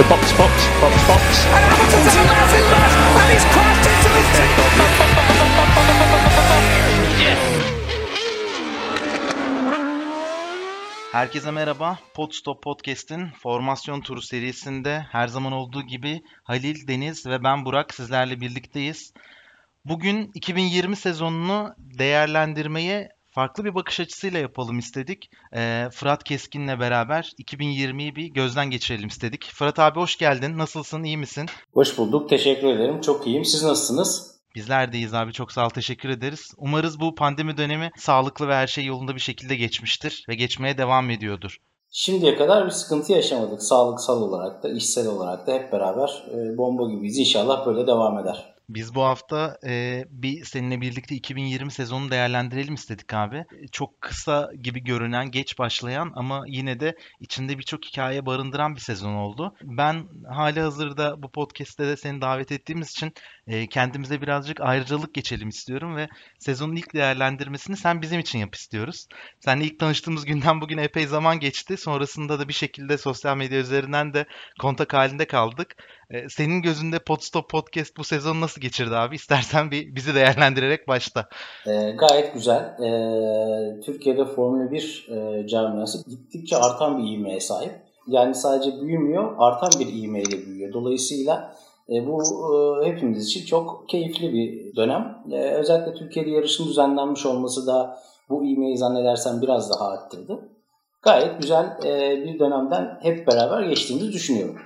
into box, box, box, box. And Hamilton's a massive mess, and he's crashed into the Herkese merhaba. Podstop Podcast'in formasyon turu serisinde her zaman olduğu gibi Halil, Deniz ve ben Burak sizlerle birlikteyiz. Bugün 2020 sezonunu değerlendirmeye farklı bir bakış açısıyla yapalım istedik. Ee, Fırat Keskin'le beraber 2020'yi bir gözden geçirelim istedik. Fırat abi hoş geldin. Nasılsın? İyi misin? Hoş bulduk. Teşekkür ederim. Çok iyiyim. Siz nasılsınız? Bizler deyiz abi. Çok sağ ol. Teşekkür ederiz. Umarız bu pandemi dönemi sağlıklı ve her şey yolunda bir şekilde geçmiştir ve geçmeye devam ediyordur. Şimdiye kadar bir sıkıntı yaşamadık. Sağlıksal olarak da, işsel olarak da hep beraber e, bomba gibiyiz. İnşallah böyle devam eder. Biz bu hafta e, bir seninle birlikte 2020 sezonunu değerlendirelim istedik abi. Çok kısa gibi görünen, geç başlayan ama yine de içinde birçok hikaye barındıran bir sezon oldu. Ben hali hazırda bu podcast'te de seni davet ettiğimiz için e, kendimize birazcık ayrıcalık geçelim istiyorum ve sezonun ilk değerlendirmesini sen bizim için yap istiyoruz. Seninle ilk tanıştığımız günden bugün epey zaman geçti. Sonrasında da bir şekilde sosyal medya üzerinden de kontak halinde kaldık. E, senin gözünde Podstop Podcast bu sezon nasıl geçirdi abi? İstersen bir bizi değerlendirerek başla. E, gayet güzel. E, Türkiye'de Formula 1 e, camiası gittikçe artan bir ivmeye sahip. Yani sadece büyümüyor, artan bir ivmeyle büyüyor. Dolayısıyla e, bu e, hepimiz için çok keyifli bir dönem. E, özellikle Türkiye'de yarışın düzenlenmiş olması da bu ivmeyi zannedersem biraz daha arttırdı. Gayet güzel e, bir dönemden hep beraber geçtiğimizi düşünüyorum.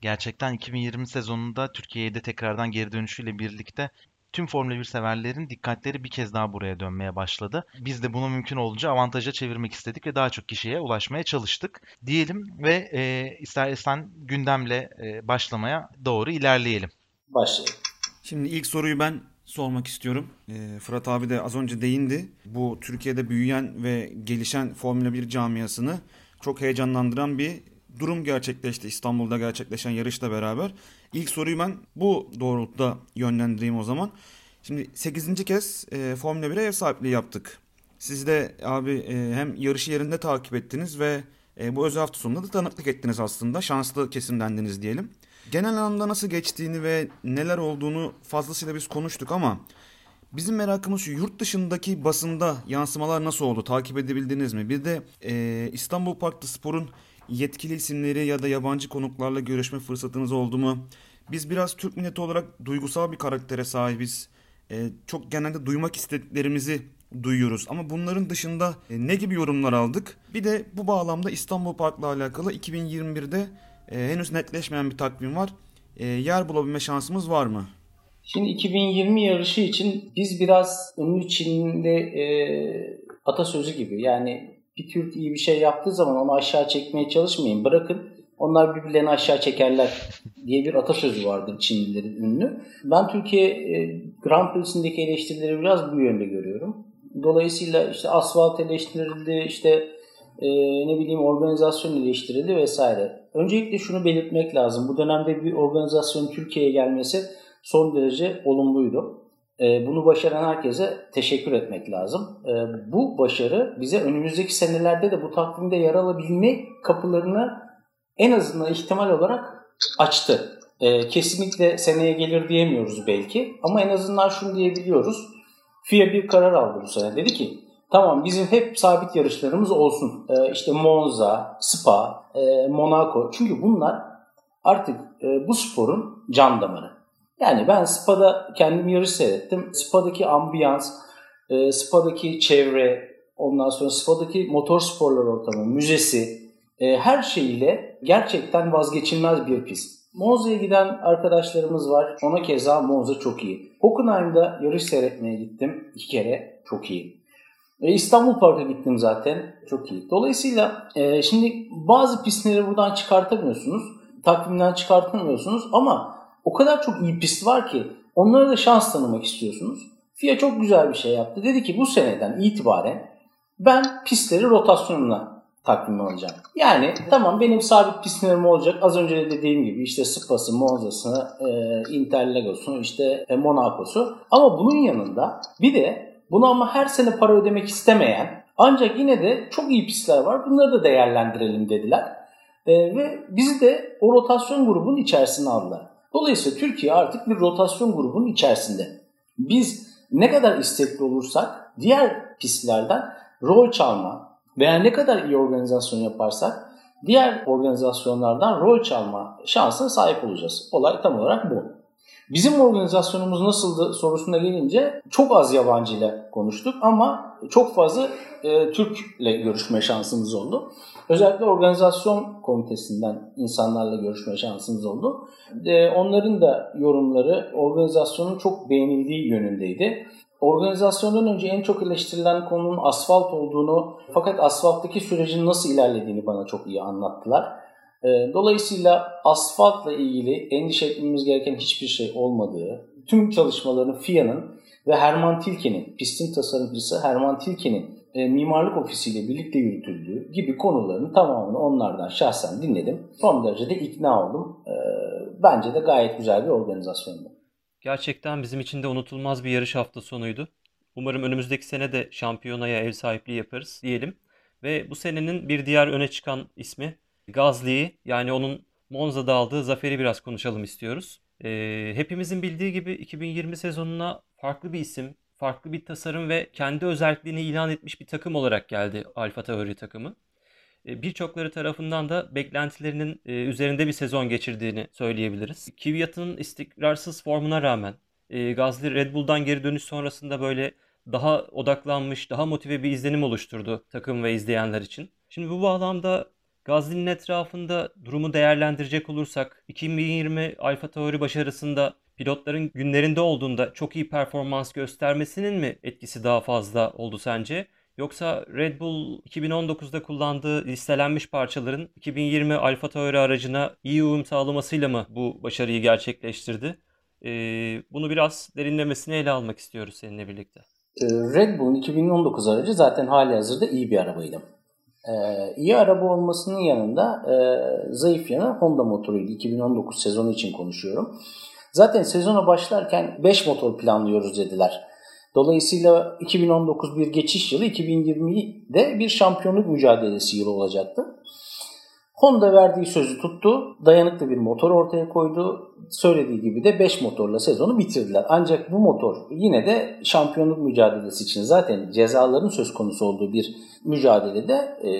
Gerçekten 2020 sezonunda Türkiye'de tekrardan geri dönüşüyle birlikte tüm Formula 1 severlerin dikkatleri bir kez daha buraya dönmeye başladı. Biz de bunu mümkün olunca avantaja çevirmek istedik ve daha çok kişiye ulaşmaya çalıştık diyelim ve e, istersen gündemle e, başlamaya doğru ilerleyelim. Başlayalım. Şimdi ilk soruyu ben sormak istiyorum. E, Fırat abi de az önce değindi. Bu Türkiye'de büyüyen ve gelişen Formula 1 camiasını çok heyecanlandıran bir durum gerçekleşti İstanbul'da gerçekleşen yarışla beraber. İlk soruyu ben bu doğrultuda yönlendireyim o zaman. Şimdi 8. kez e, Formula 1'e ev sahipliği yaptık. Siz de abi e, hem yarışı yerinde takip ettiniz ve e, bu özel hafta sonunda da tanıklık ettiniz aslında. Şanslı kesimdendiniz diyelim. Genel anlamda nasıl geçtiğini ve neler olduğunu fazlasıyla biz konuştuk ama bizim merakımız şu yurt dışındaki basında yansımalar nasıl oldu? Takip edebildiniz mi? Bir de e, İstanbul Park'ta sporun yetkili isimleri ya da yabancı konuklarla görüşme fırsatınız oldu mu? Biz biraz Türk milleti olarak duygusal bir karaktere sahibiz. Ee, çok genelde duymak istediklerimizi duyuyoruz. Ama bunların dışında e, ne gibi yorumlar aldık? Bir de bu bağlamda İstanbul Park'la alakalı 2021'de e, henüz netleşmeyen bir takvim var. E, yer bulabilme şansımız var mı? Şimdi 2020 yarışı için biz biraz ünlü Çin'de e, atasözü gibi yani bir Türk iyi bir şey yaptığı zaman onu aşağı çekmeye çalışmayın. Bırakın onlar birbirlerini aşağı çekerler diye bir atasözü vardır Çinlilerin ünlü. Ben Türkiye e, Grand Prix'sindeki eleştirileri biraz bu yönde görüyorum. Dolayısıyla işte asfalt eleştirildi, işte e, ne bileyim organizasyon eleştirildi vesaire. Öncelikle şunu belirtmek lazım. Bu dönemde bir organizasyon Türkiye'ye gelmesi son derece olumluydu. Ee, bunu başaran herkese teşekkür etmek lazım. Ee, bu başarı bize önümüzdeki senelerde de bu takvimde yer alabilme kapılarını en azından ihtimal olarak açtı. Ee, kesinlikle seneye gelir diyemiyoruz belki ama en azından şunu diyebiliyoruz. FIA bir karar aldı bu sene. Dedi ki tamam bizim hep sabit yarışlarımız olsun. İşte Monza, Spa, e, Monaco. Çünkü bunlar artık e, bu sporun can damarı. Yani ben Spa'da kendim yarış seyrettim. Spa'daki ambiyans, e, Spa'daki çevre, ondan sonra Spa'daki motor sporlar ortamı, müzesi, e, her şeyiyle gerçekten vazgeçilmez bir pist. Monza'ya giden arkadaşlarımız var. Ona keza Monza çok iyi. Hockenheim'da yarış seyretmeye gittim. iki kere. Çok iyi. E, İstanbul Park'a gittim zaten. Çok iyi. Dolayısıyla e, şimdi bazı pistleri buradan çıkartamıyorsunuz. Takvimden çıkartamıyorsunuz ama o kadar çok iyi pist var ki onlara da şans tanımak istiyorsunuz. FIA çok güzel bir şey yaptı. Dedi ki bu seneden itibaren ben pistleri rotasyonuna takvim alacağım. Yani tamam benim sabit pistlerim olacak. Az önce de dediğim gibi işte Spa'sı, Monza'sı, e, Interlagos'u, işte e, Monaco'su. Ama bunun yanında bir de bunu ama her sene para ödemek istemeyen ancak yine de çok iyi pistler var. Bunları da değerlendirelim dediler. E, ve bizi de o rotasyon grubunun içerisine aldılar. Dolayısıyla Türkiye artık bir rotasyon grubunun içerisinde. Biz ne kadar istekli olursak diğer pistlerden rol çalma veya ne kadar iyi organizasyon yaparsak diğer organizasyonlardan rol çalma şansına sahip olacağız. Olay tam olarak bu. Bizim organizasyonumuz nasıldı sorusuna gelince çok az yabancı ile konuştuk ama çok fazla e, Türk ile görüşme şansımız oldu. Özellikle organizasyon komitesinden insanlarla görüşme şansımız oldu. E, onların da yorumları organizasyonun çok beğenildiği yönündeydi. Organizasyondan önce en çok eleştirilen konunun asfalt olduğunu fakat asfalttaki sürecin nasıl ilerlediğini bana çok iyi anlattılar. Ee, dolayısıyla asfaltla ilgili endişe etmemiz gereken hiçbir şey olmadığı, tüm çalışmaların FIA'nın ve Herman Tilke'nin, pistin tasarımcısı Herman Tilke'nin e, mimarlık ofisiyle birlikte yürütüldüğü gibi konuların tamamını onlardan şahsen dinledim. Son derece de ikna oldum. E, bence de gayet güzel bir organizasyondu. Gerçekten bizim için de unutulmaz bir yarış hafta sonuydu. Umarım önümüzdeki sene de şampiyonaya ev sahipliği yaparız diyelim. Ve bu senenin bir diğer öne çıkan ismi Gazli'yi yani onun Monza'da aldığı zaferi biraz konuşalım istiyoruz. Ee, hepimizin bildiği gibi 2020 sezonuna farklı bir isim, farklı bir tasarım ve kendi özelliğini ilan etmiş bir takım olarak geldi Alfa Tauri takımı. Ee, birçokları tarafından da beklentilerinin e, üzerinde bir sezon geçirdiğini söyleyebiliriz. Kvyat'ın istikrarsız formuna rağmen e, Gazli Red Bull'dan geri dönüş sonrasında böyle daha odaklanmış, daha motive bir izlenim oluşturdu takım ve izleyenler için. Şimdi bu bağlamda Gazli'nin etrafında durumu değerlendirecek olursak 2020 Alfa Tauri başarısında pilotların günlerinde olduğunda çok iyi performans göstermesinin mi etkisi daha fazla oldu sence? Yoksa Red Bull 2019'da kullandığı listelenmiş parçaların 2020 Alfa Tauri aracına iyi uyum sağlamasıyla mı bu başarıyı gerçekleştirdi? Ee, bunu biraz derinlemesine ele almak istiyoruz seninle birlikte. Ee, Red Bull'un 2019 aracı zaten hali hazırda iyi bir arabaydı. Ee, iyi araba olmasının yanında e, zayıf yanı Honda motoruydu. 2019 sezonu için konuşuyorum. Zaten sezona başlarken 5 motor planlıyoruz dediler. Dolayısıyla 2019 bir geçiş yılı, 2020'de bir şampiyonluk mücadelesi yılı olacaktı. Honda verdiği sözü tuttu. Dayanıklı bir motor ortaya koydu. Söylediği gibi de 5 motorla sezonu bitirdiler. Ancak bu motor yine de şampiyonluk mücadelesi için zaten cezaların söz konusu olduğu bir mücadelede e,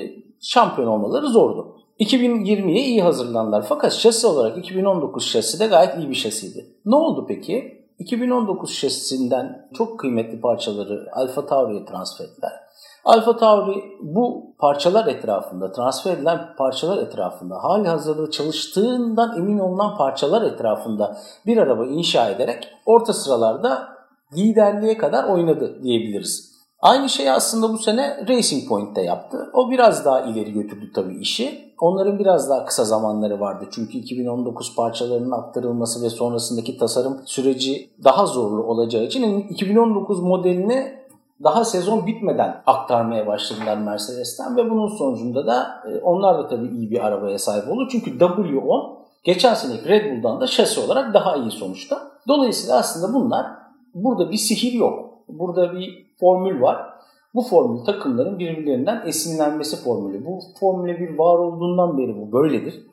şampiyon olmaları zordu. 2020'ye iyi hazırlandılar. Fakat şasi olarak 2019 şasi de gayet iyi bir şasiydi. Ne oldu peki? 2019 şasisinden çok kıymetli parçaları Alfa Tauri'ye transfer ettiler. Alfa Tauri bu parçalar etrafında, transfer edilen parçalar etrafında, hali hazırda çalıştığından emin olunan parçalar etrafında bir araba inşa ederek orta sıralarda liderliğe kadar oynadı diyebiliriz. Aynı şeyi aslında bu sene Racing Point'te yaptı. O biraz daha ileri götürdü tabii işi. Onların biraz daha kısa zamanları vardı. Çünkü 2019 parçalarının aktarılması ve sonrasındaki tasarım süreci daha zorlu olacağı için 2019 modelini daha sezon bitmeden aktarmaya başladılar Mercedes'ten ve bunun sonucunda da e, onlar da tabii iyi bir arabaya sahip oldu. Çünkü W10 geçen seneki Red Bull'dan da şasi olarak daha iyi sonuçta. Dolayısıyla aslında bunlar burada bir sihir yok. Burada bir formül var. Bu formül takımların birbirlerinden esinlenmesi formülü. Bu formüle bir var olduğundan beri bu böyledir.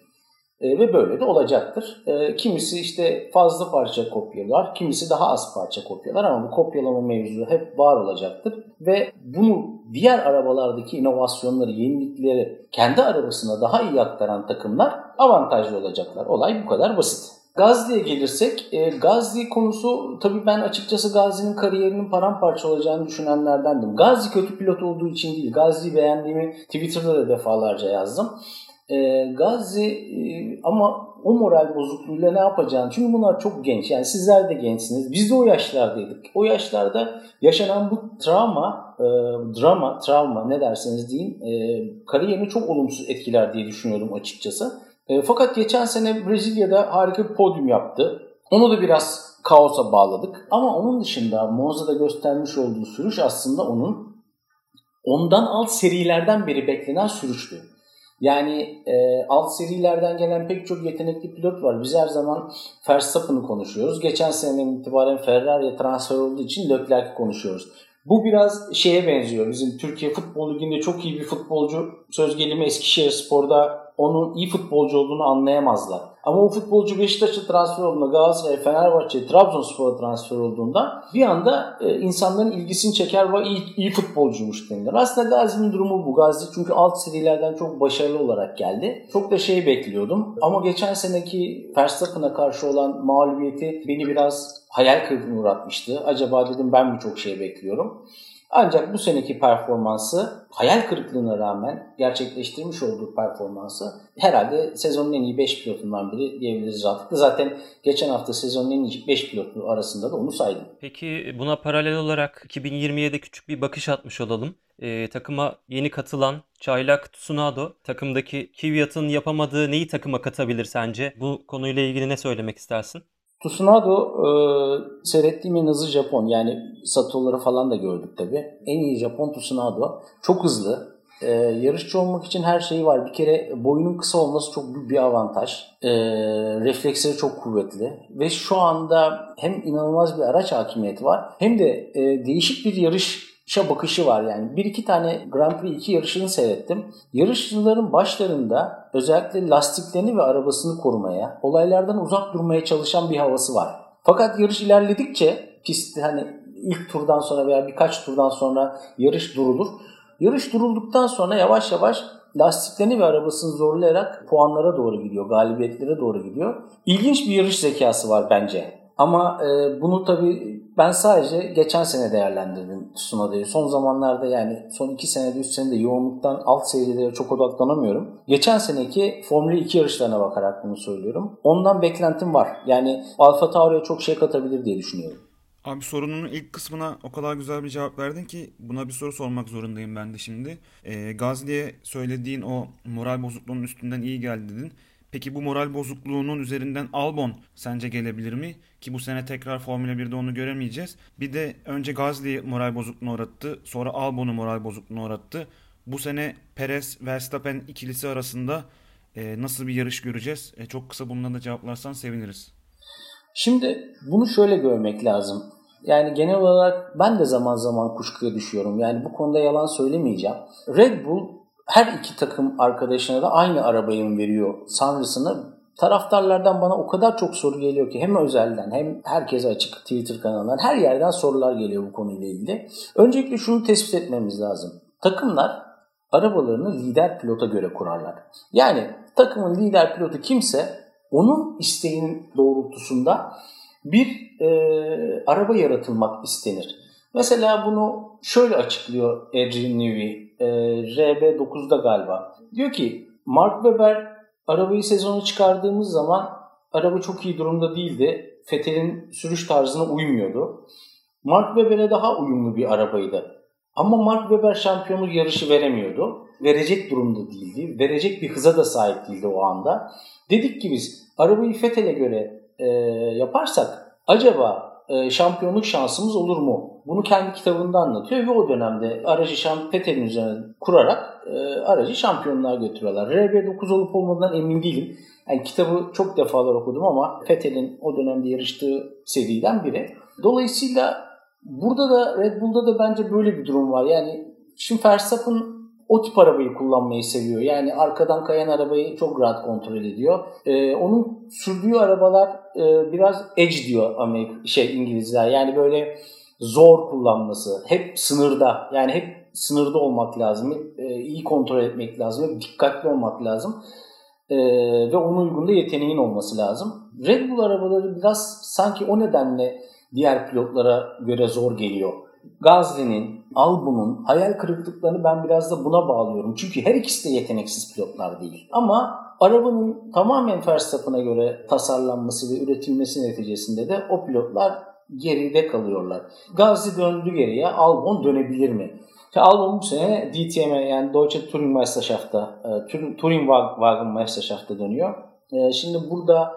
E, ve böyle de olacaktır. E, kimisi işte fazla parça kopyalar, kimisi daha az parça kopyalar ama bu kopyalama mevzu hep var olacaktır. Ve bunu diğer arabalardaki inovasyonları, yenilikleri kendi arabasına daha iyi aktaran takımlar avantajlı olacaklar. Olay bu kadar basit. Gazli'ye gelirsek, e, Gazli konusu tabii ben açıkçası Gazli'nin kariyerinin paramparça olacağını düşünenlerdendim. Gazli kötü pilot olduğu için değil, Gazli'yi beğendiğimi Twitter'da da defalarca yazdım. E, Gazli e, ama o moral bozukluğuyla ne yapacağını, çünkü bunlar çok genç, yani sizler de gençsiniz, biz de o yaşlardaydık. O yaşlarda yaşanan bu travma, e, drama, travma ne derseniz deyin, e, kariyerini çok olumsuz etkiler diye düşünüyorum açıkçası. E, fakat geçen sene Brezilya'da harika bir podyum yaptı. Onu da biraz kaosa bağladık. Ama onun dışında Monza'da göstermiş olduğu sürüş aslında onun ondan alt serilerden beri beklenen sürüştü. Yani e, alt serilerden gelen pek çok yetenekli pilot var. Biz her zaman Verstappen'ı konuşuyoruz. Geçen seneden itibaren Ferrari'ye transfer olduğu için Leclerc'i konuşuyoruz. Bu biraz şeye benziyor. Bizim Türkiye Futbol Ligi'nde çok iyi bir futbolcu söz gelimi Eskişehir Spor'da onun iyi futbolcu olduğunu anlayamazlar. Ama o futbolcu Beşiktaş'a transfer olduğunda, Galatasaray, Fenerbahçe, Trabzonspor'a transfer olduğunda bir anda e, insanların ilgisini çeker ve iyi, iyi futbolcuymuş denilir. Aslında Gazi'nin durumu bu. Gazi çünkü alt serilerden çok başarılı olarak geldi. Çok da şey bekliyordum. Ama geçen seneki Verstappen'a karşı olan mağlubiyeti beni biraz hayal kırıklığına uğratmıştı. Acaba dedim ben mi çok şey bekliyorum? Ancak bu seneki performansı hayal kırıklığına rağmen gerçekleştirmiş olduğu performansı herhalde sezonun en iyi 5 pilotundan biri diyebiliriz rahatlıkla. Zaten geçen hafta sezonun en iyi 5 pilotu arasında da onu saydım. Peki buna paralel olarak 2027'de küçük bir bakış atmış olalım. Ee, takıma yeni katılan Çaylak Tsunado takımdaki Kvyat'ın yapamadığı neyi takıma katabilir sence? Bu konuyla ilgili ne söylemek istersin? Tsunado e, seyrettiğim en hızlı Japon. Yani Sato'ları falan da gördük tabi. En iyi Japon Tsunado. Çok hızlı. E, yarışçı olmak için her şeyi var. Bir kere boyunun kısa olması çok büyük bir avantaj. E, refleksleri çok kuvvetli. Ve şu anda hem inanılmaz bir araç hakimiyeti var hem de e, değişik bir yarış yarışa bakışı var yani. Bir iki tane Grand Prix iki yarışını seyrettim. Yarışçıların başlarında özellikle lastiklerini ve arabasını korumaya, olaylardan uzak durmaya çalışan bir havası var. Fakat yarış ilerledikçe pistte hani ilk turdan sonra veya birkaç turdan sonra yarış durulur. Yarış durulduktan sonra yavaş yavaş lastiklerini ve arabasını zorlayarak puanlara doğru gidiyor, galibiyetlere doğru gidiyor. İlginç bir yarış zekası var bence. Ama e, bunu tabii ben sadece geçen sene değerlendirdim Tsunoda'yı. Son zamanlarda yani son 2 senede 3 senede yoğunluktan alt seviyelere çok odaklanamıyorum. Geçen seneki Formula 2 yarışlarına bakarak bunu söylüyorum. Ondan beklentim var. Yani Alfa Tauri'ye çok şey katabilir diye düşünüyorum. Abi sorunun ilk kısmına o kadar güzel bir cevap verdin ki buna bir soru sormak zorundayım ben de şimdi. E, Gazli'ye söylediğin o moral bozukluğunun üstünden iyi geldi dedin. Peki bu moral bozukluğunun üzerinden Albon sence gelebilir mi? Ki bu sene tekrar Formula 1'de onu göremeyeceğiz. Bir de önce Gasly moral bozukluğuna uğrattı. Sonra Albon'u moral bozukluğuna uğrattı. Bu sene Perez Verstappen ikilisi arasında e, nasıl bir yarış göreceğiz? E, çok kısa bundan da cevaplarsan seviniriz. Şimdi bunu şöyle görmek lazım. Yani genel olarak ben de zaman zaman kuşkuya düşüyorum. Yani bu konuda yalan söylemeyeceğim. Red Bull her iki takım arkadaşına da aynı arabayı mı veriyor sanrısını taraftarlardan bana o kadar çok soru geliyor ki hem özelden hem herkese açık Twitter kanalından her yerden sorular geliyor bu konuyla ilgili. Öncelikle şunu tespit etmemiz lazım. Takımlar arabalarını lider pilota göre kurarlar. Yani takımın lider pilotu kimse onun isteğinin doğrultusunda bir e, araba yaratılmak istenir. Mesela bunu şöyle açıklıyor Adrian Newey e, RB9'da galiba. Diyor ki Mark Webber arabayı sezonu çıkardığımız zaman araba çok iyi durumda değildi. Fethel'in sürüş tarzına uymuyordu. Mark Webber'e daha uyumlu bir arabaydı. Ama Mark Webber şampiyonluk yarışı veremiyordu. Verecek durumda değildi. Verecek bir hıza da sahip değildi o anda. Dedik ki biz arabayı Fethel'e göre e, yaparsak acaba e, şampiyonluk şansımız olur mu? Bunu kendi kitabında anlatıyor ve o dönemde aracı şamp üzerine kurarak e, aracı şampiyonluğa götürüyorlar. RB9 olup olmadığından emin değilim. Yani kitabı çok defalar okudum ama Petel'in o dönemde yarıştığı seriden biri. Dolayısıyla burada da Red Bull'da da bence böyle bir durum var. Yani şimdi Verstappen o tip arabayı kullanmayı seviyor. Yani arkadan kayan arabayı çok rahat kontrol ediyor. Ee, onun sürdüğü arabalar e, biraz edge diyor Amerika, şey İngilizler. Yani böyle zor kullanması. Hep sınırda. Yani hep sınırda olmak lazım. Hep, e, iyi kontrol etmek lazım. Hep dikkatli olmak lazım. E, ve onun uygun da yeteneğin olması lazım. Red Bull arabaları biraz sanki o nedenle diğer pilotlara göre zor geliyor. Gazli'nin, Albon'un hayal kırıklıklarını ben biraz da buna bağlıyorum. Çünkü her ikisi de yeteneksiz pilotlar değil. Ama arabanın tamamen Verstappen'a göre tasarlanması ve üretilmesi neticesinde de o pilotlar geride kalıyorlar. Gazli döndü geriye, Albon dönebilir mi? İşte Albon bu sene DTM yani Deutsche Touring Meisterschafts'ta, e, Touring Wagen Meisterschafts'ta dönüyor. E, şimdi burada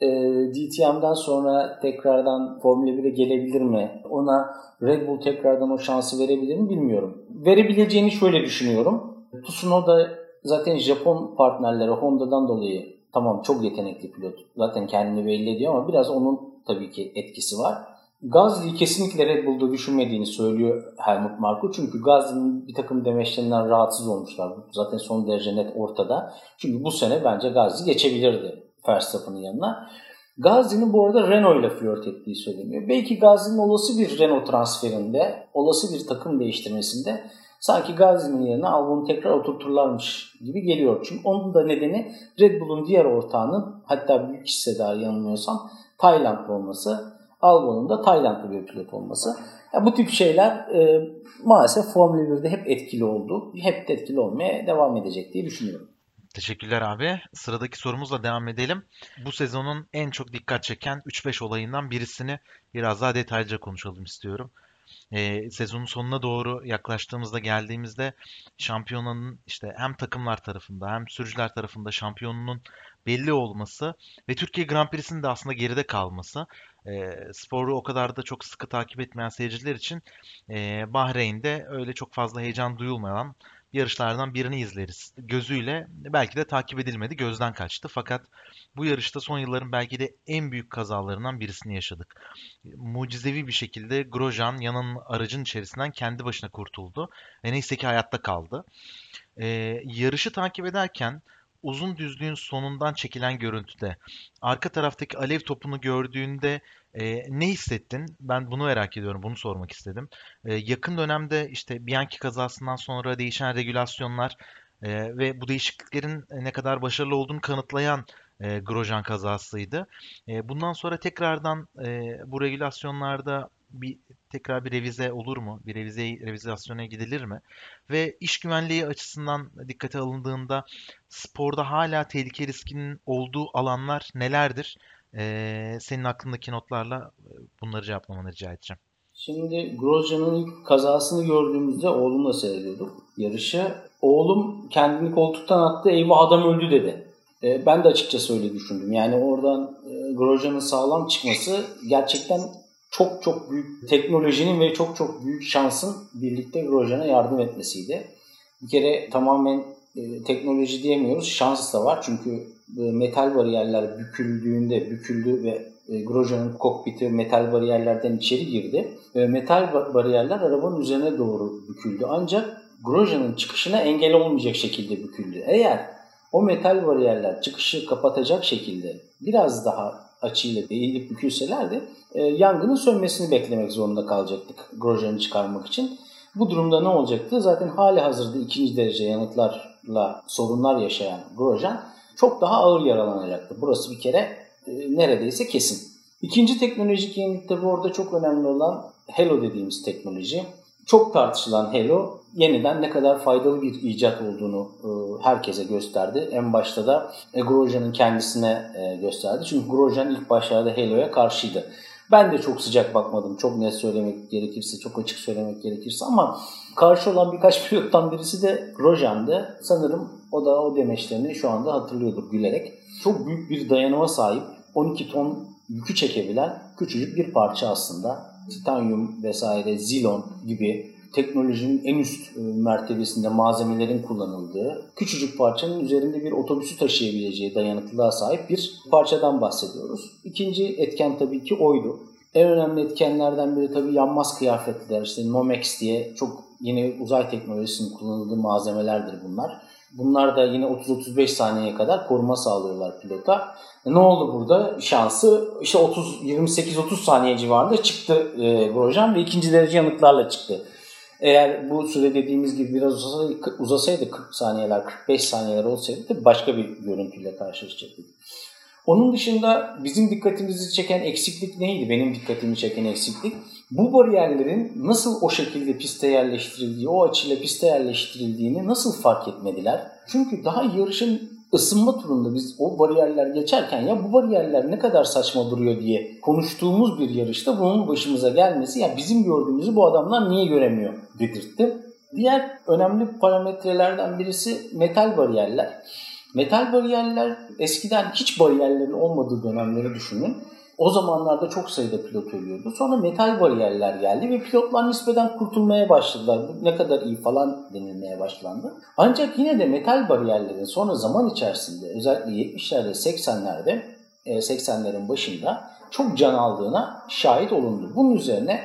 e, DTM'den sonra tekrardan Formula 1'e gelebilir mi? Ona Red Bull tekrardan o şansı verebilir mi bilmiyorum. Verebileceğini şöyle düşünüyorum. Tsunoda zaten Japon partnerleri Honda'dan dolayı tamam çok yetenekli pilot. Zaten kendini belli ediyor ama biraz onun tabii ki etkisi var. Gazli'yi kesinlikle Red Bull'da düşünmediğini söylüyor Helmut Marko. Çünkü Gazli'nin bir takım demeçlerinden rahatsız olmuşlar. Zaten son derece net ortada. Çünkü bu sene bence Gazli geçebilirdi Verstappen'ın yanına. Gazi'nin bu arada Renault ile flört ettiği söyleniyor. Belki Gazi'nin olası bir Renault transferinde, olası bir takım değiştirmesinde sanki Gazi'nin yerine Albon'u tekrar oturturlarmış gibi geliyor. Çünkü onun da nedeni Red Bull'un diğer ortağının hatta büyük hissedar yanılmıyorsam Taylandlı olması. Albon'un da Taylandlı bir pilot olması. Yani bu tip şeyler e, maalesef Formula 1'de hep etkili oldu. Hep de etkili olmaya devam edecek diye düşünüyorum. Teşekkürler abi. Sıradaki sorumuzla devam edelim. Bu sezonun en çok dikkat çeken 3-5 olayından birisini biraz daha detaylıca konuşalım istiyorum. Ee, sezonun sonuna doğru yaklaştığımızda geldiğimizde şampiyonanın işte hem takımlar tarafında hem sürücüler tarafında şampiyonunun belli olması ve Türkiye Grand Prix'sinin de aslında geride kalması e, sporu o kadar da çok sıkı takip etmeyen seyirciler için e, Bahreyn'de öyle çok fazla heyecan duyulmayan yarışlardan birini izleriz gözüyle belki de takip edilmedi, gözden kaçtı. Fakat bu yarışta son yılların belki de en büyük kazalarından birisini yaşadık. Mucizevi bir şekilde Grosjean yanın aracın içerisinden kendi başına kurtuldu ve neyse ki hayatta kaldı. Ee, yarışı takip ederken uzun düzlüğün sonundan çekilen görüntüde arka taraftaki alev topunu gördüğünde e, ne hissettin? Ben bunu merak ediyorum. Bunu sormak istedim. E, yakın dönemde işte Bianchi kazasından sonra değişen regülasyonlar e, ve bu değişikliklerin ne kadar başarılı olduğunu kanıtlayan e, Grosjean kazasıydı. E, bundan sonra tekrardan e, bu regülasyonlarda bir tekrar bir revize olur mu? Bir revize revizasyona gidilir mi? Ve iş güvenliği açısından dikkate alındığında sporda hala tehlike riskinin olduğu alanlar nelerdir? Ee, senin aklındaki notlarla bunları cevaplamanı rica edeceğim. Şimdi Grosjean'ın ilk kazasını gördüğümüzde oğlumla seyrediyorduk yarışı. Oğlum kendini koltuktan attı eyvah adam öldü dedi. E, ben de açıkçası öyle düşündüm. Yani oradan e, Grosjean'ın sağlam çıkması gerçekten çok çok büyük teknolojinin ve çok çok büyük şansın birlikte Grosjean'a yardım etmesiydi. Bir kere tamamen e, teknoloji diyemiyoruz. Şans da var. Çünkü e, metal bariyerler büküldüğünde büküldü ve e, Grosjean'ın kokpiti metal bariyerlerden içeri girdi. Ve metal bariyerler arabanın üzerine doğru büküldü. Ancak Grosjean'ın çıkışına engel olmayacak şekilde büküldü. Eğer o metal bariyerler çıkışı kapatacak şekilde biraz daha açıyla eğilip bükülselerdi e, yangının sönmesini beklemek zorunda kalacaktık Grosjean'ı çıkarmak için. Bu durumda ne olacaktı? Zaten hali hazırda ikinci derece yanıtlarla sorunlar yaşayan Grosjean çok daha ağır yaralanacaktı. Burası bir kere e, neredeyse kesin. İkinci teknolojik yenilik tabi orada çok önemli olan Hello dediğimiz teknoloji. Çok tartışılan Hello yeniden ne kadar faydalı bir icat olduğunu e, herkese gösterdi. En başta da e, Grosjean'ın kendisine e, gösterdi. Çünkü Grosjean ilk başlarda Hello'ya karşıydı. Ben de çok sıcak bakmadım. Çok net söylemek gerekirse, çok açık söylemek gerekirse ama karşı olan birkaç pilottan birisi de Grosjean'dı. Sanırım o da o demeçlerini şu anda hatırlıyordur gülerek. Çok büyük bir dayanıma sahip 12 ton yükü çekebilen küçücük bir parça aslında. Titanyum vesaire, zilon gibi teknolojinin en üst e, mertebesinde malzemelerin kullanıldığı, küçücük parçanın üzerinde bir otobüsü taşıyabileceği dayanıklılığa sahip bir parçadan bahsediyoruz. İkinci etken tabii ki oydu. En önemli etkenlerden biri tabii yanmaz kıyafetler, işte Nomex diye çok yine uzay teknolojisinin kullanıldığı malzemelerdir bunlar. Bunlar da yine 30-35 saniyeye kadar koruma sağlıyorlar pilota. E ne oldu burada? Şansı işte 30 28-30 saniye civarında çıktı e, Grosjean ve ikinci derece yanıklarla çıktı. Eğer bu süre dediğimiz gibi biraz uzasaydı, uzasaydı 40 saniyeler, 45 saniyeler olsaydı başka bir görüntüyle karşılaşacaktık. Onun dışında bizim dikkatimizi çeken eksiklik neydi? Benim dikkatimi çeken eksiklik. Bu bariyerlerin nasıl o şekilde piste yerleştirildiği, o açıyla piste yerleştirildiğini nasıl fark etmediler? Çünkü daha yarışın ısınma turunda biz o bariyerler geçerken ya bu bariyerler ne kadar saçma duruyor diye konuştuğumuz bir yarışta bunun başımıza gelmesi ya bizim gördüğümüzü bu adamlar niye göremiyor dedirtti. Diğer önemli parametrelerden birisi metal bariyerler. Metal bariyerler eskiden hiç bariyerlerin olmadığı dönemleri düşünün. O zamanlarda çok sayıda pilot ölüyordu. Sonra metal bariyerler geldi ve pilotlar nispeten kurtulmaya başladılar. Ne kadar iyi falan denilmeye başlandı. Ancak yine de metal bariyerlerin sonra zaman içerisinde özellikle 70'lerde 80'lerde 80'lerin başında çok can aldığına şahit olundu. Bunun üzerine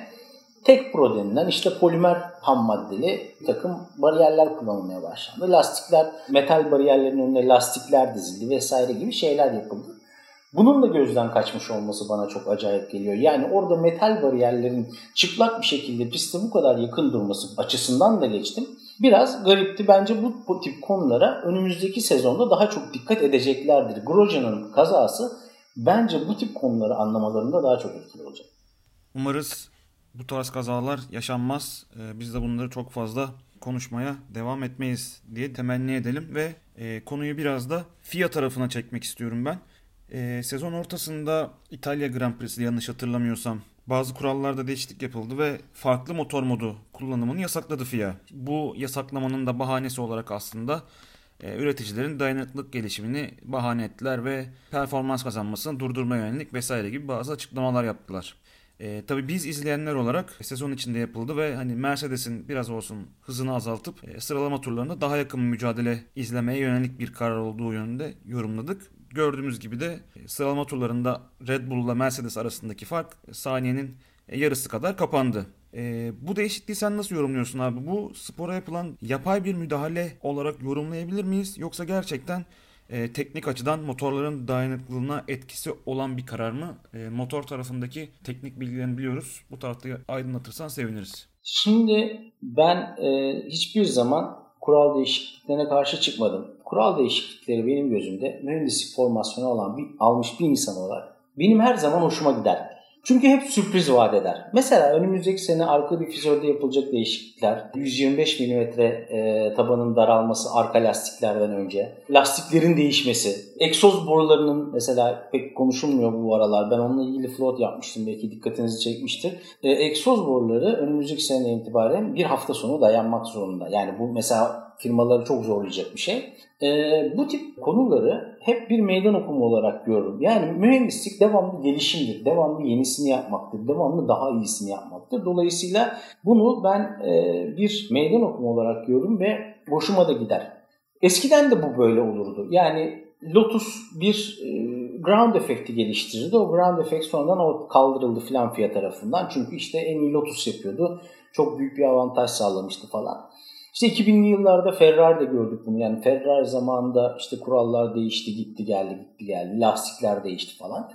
tek pro denilen işte polimer ham maddeli bir takım bariyerler kullanılmaya başlandı. Lastikler, metal bariyerlerin önüne lastikler dizildi vesaire gibi şeyler yapıldı. Bunun da gözden kaçmış olması bana çok acayip geliyor. Yani orada metal bariyerlerin çıplak bir şekilde piste bu kadar yakın durması açısından da geçtim. Biraz garipti. Bence bu tip konulara önümüzdeki sezonda daha çok dikkat edeceklerdir. Grosjean'ın kazası bence bu tip konuları anlamalarında daha çok etkili olacak. Umarız bu tarz kazalar yaşanmaz. Ee, biz de bunları çok fazla konuşmaya devam etmeyiz diye temenni edelim ve e, konuyu biraz da FIA tarafına çekmek istiyorum ben. E, sezon ortasında İtalya Grand Prix'si yanlış hatırlamıyorsam bazı kurallarda değişiklik yapıldı ve farklı motor modu kullanımını yasakladı FIA. Bu yasaklamanın da bahanesi olarak aslında e, üreticilerin dayanıklılık gelişimini bahane ettiler ve performans kazanmasını durdurmaya yönelik vesaire gibi bazı açıklamalar yaptılar. E, tabii biz izleyenler olarak sezon içinde yapıldı ve hani Mercedes'in biraz olsun hızını azaltıp e, sıralama turlarında daha yakın mücadele izlemeye yönelik bir karar olduğu yönünde yorumladık. Gördüğümüz gibi de e, sıralama turlarında Red Bull ile Mercedes arasındaki fark e, saniyenin e, yarısı kadar kapandı. E, bu değişikliği sen nasıl yorumluyorsun abi? Bu spora yapılan yapay bir müdahale olarak yorumlayabilir miyiz? Yoksa gerçekten e, teknik açıdan motorların dayanıklılığına etkisi olan bir karar mı? E, motor tarafındaki teknik bilgilerini biliyoruz. Bu tarafta aydınlatırsan seviniriz. Şimdi ben e, hiçbir zaman kural değişikliklerine karşı çıkmadım. Kural değişiklikleri benim gözümde mühendislik formasyonu olan bir, almış bir insan olarak benim her zaman hoşuma gider. Çünkü hep sürpriz vaat eder. Mesela önümüzdeki sene arka difüzörde yapılacak değişiklikler, 125 mm e, tabanın daralması arka lastiklerden önce, lastiklerin değişmesi, egzoz borularının mesela pek konuşulmuyor bu aralar. Ben onunla ilgili float yapmıştım belki dikkatinizi çekmiştir. E, egzoz boruları önümüzdeki sene itibaren bir hafta sonu dayanmak zorunda. Yani bu mesela firmaları çok zorlayacak bir şey. E, bu tip konuları hep bir meydan okuma olarak görürüm. Yani mühendislik devamlı gelişimdir, devamlı yenisini yapmaktır, devamlı daha iyisini yapmaktır. Dolayısıyla bunu ben e, bir meydan okuma olarak görüyorum ve hoşuma da gider. Eskiden de bu böyle olurdu. Yani Lotus bir e, ground efekti geliştirirdi. O ground efekt sonradan o kaldırıldı filan fiyat tarafından. Çünkü işte en iyi Lotus yapıyordu. Çok büyük bir avantaj sağlamıştı falan. İşte 2000'li yıllarda Ferrari'de gördük bunu. Yani Ferrari zamanında işte kurallar değişti, gitti geldi, gitti geldi. Lastikler değişti falan.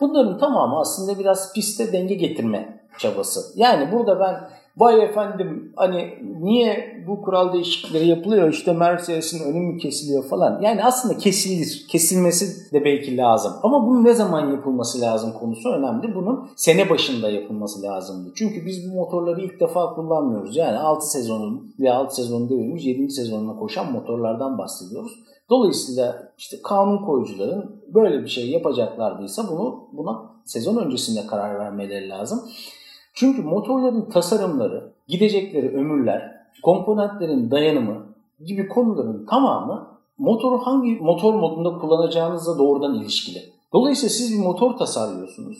Bunların tamamı aslında biraz piste denge getirme çabası. Yani burada ben vay efendim hani niye bu kural değişiklikleri yapılıyor işte Mercedes'in önü mü kesiliyor falan. Yani aslında kesilir. Kesilmesi de belki lazım. Ama bunun ne zaman yapılması lazım konusu önemli. Bunun sene başında yapılması lazımdı. Çünkü biz bu motorları ilk defa kullanmıyoruz. Yani 6 sezonun veya 6 sezonu devirmiş 7. sezonuna koşan motorlardan bahsediyoruz. Dolayısıyla işte kanun koyucuların böyle bir şey yapacaklardıysa bunu buna sezon öncesinde karar vermeleri lazım. Çünkü motorların tasarımları, gidecekleri ömürler, komponentlerin dayanımı gibi konuların tamamı motoru hangi motor modunda kullanacağınızla doğrudan ilişkili. Dolayısıyla siz bir motor tasarlıyorsunuz.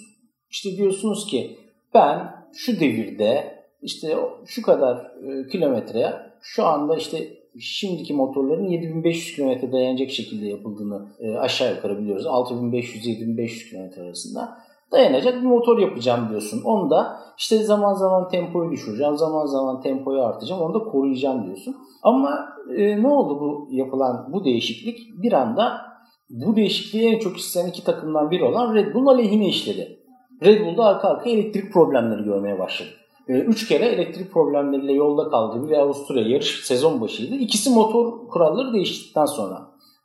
İşte diyorsunuz ki ben şu devirde işte şu kadar e, kilometreye şu anda işte şimdiki motorların 7500 km dayanacak şekilde yapıldığını e, aşağı yukarı biliyoruz. 6500-7500 km arasında dayanacak bir motor yapacağım diyorsun. Onu da işte zaman zaman tempoyu düşüreceğim, zaman zaman tempoyu artacağım, onu da koruyacağım diyorsun. Ama e, ne oldu bu yapılan bu değişiklik? Bir anda bu değişikliği en çok isteyen iki takımdan biri olan Red Bull aleyhine işledi. Red Bull'da arka arka elektrik problemleri görmeye başladı. E, üç kere elektrik problemleriyle yolda kaldı bir Avusturya yarış sezon başıydı. İkisi motor kuralları değiştikten sonra.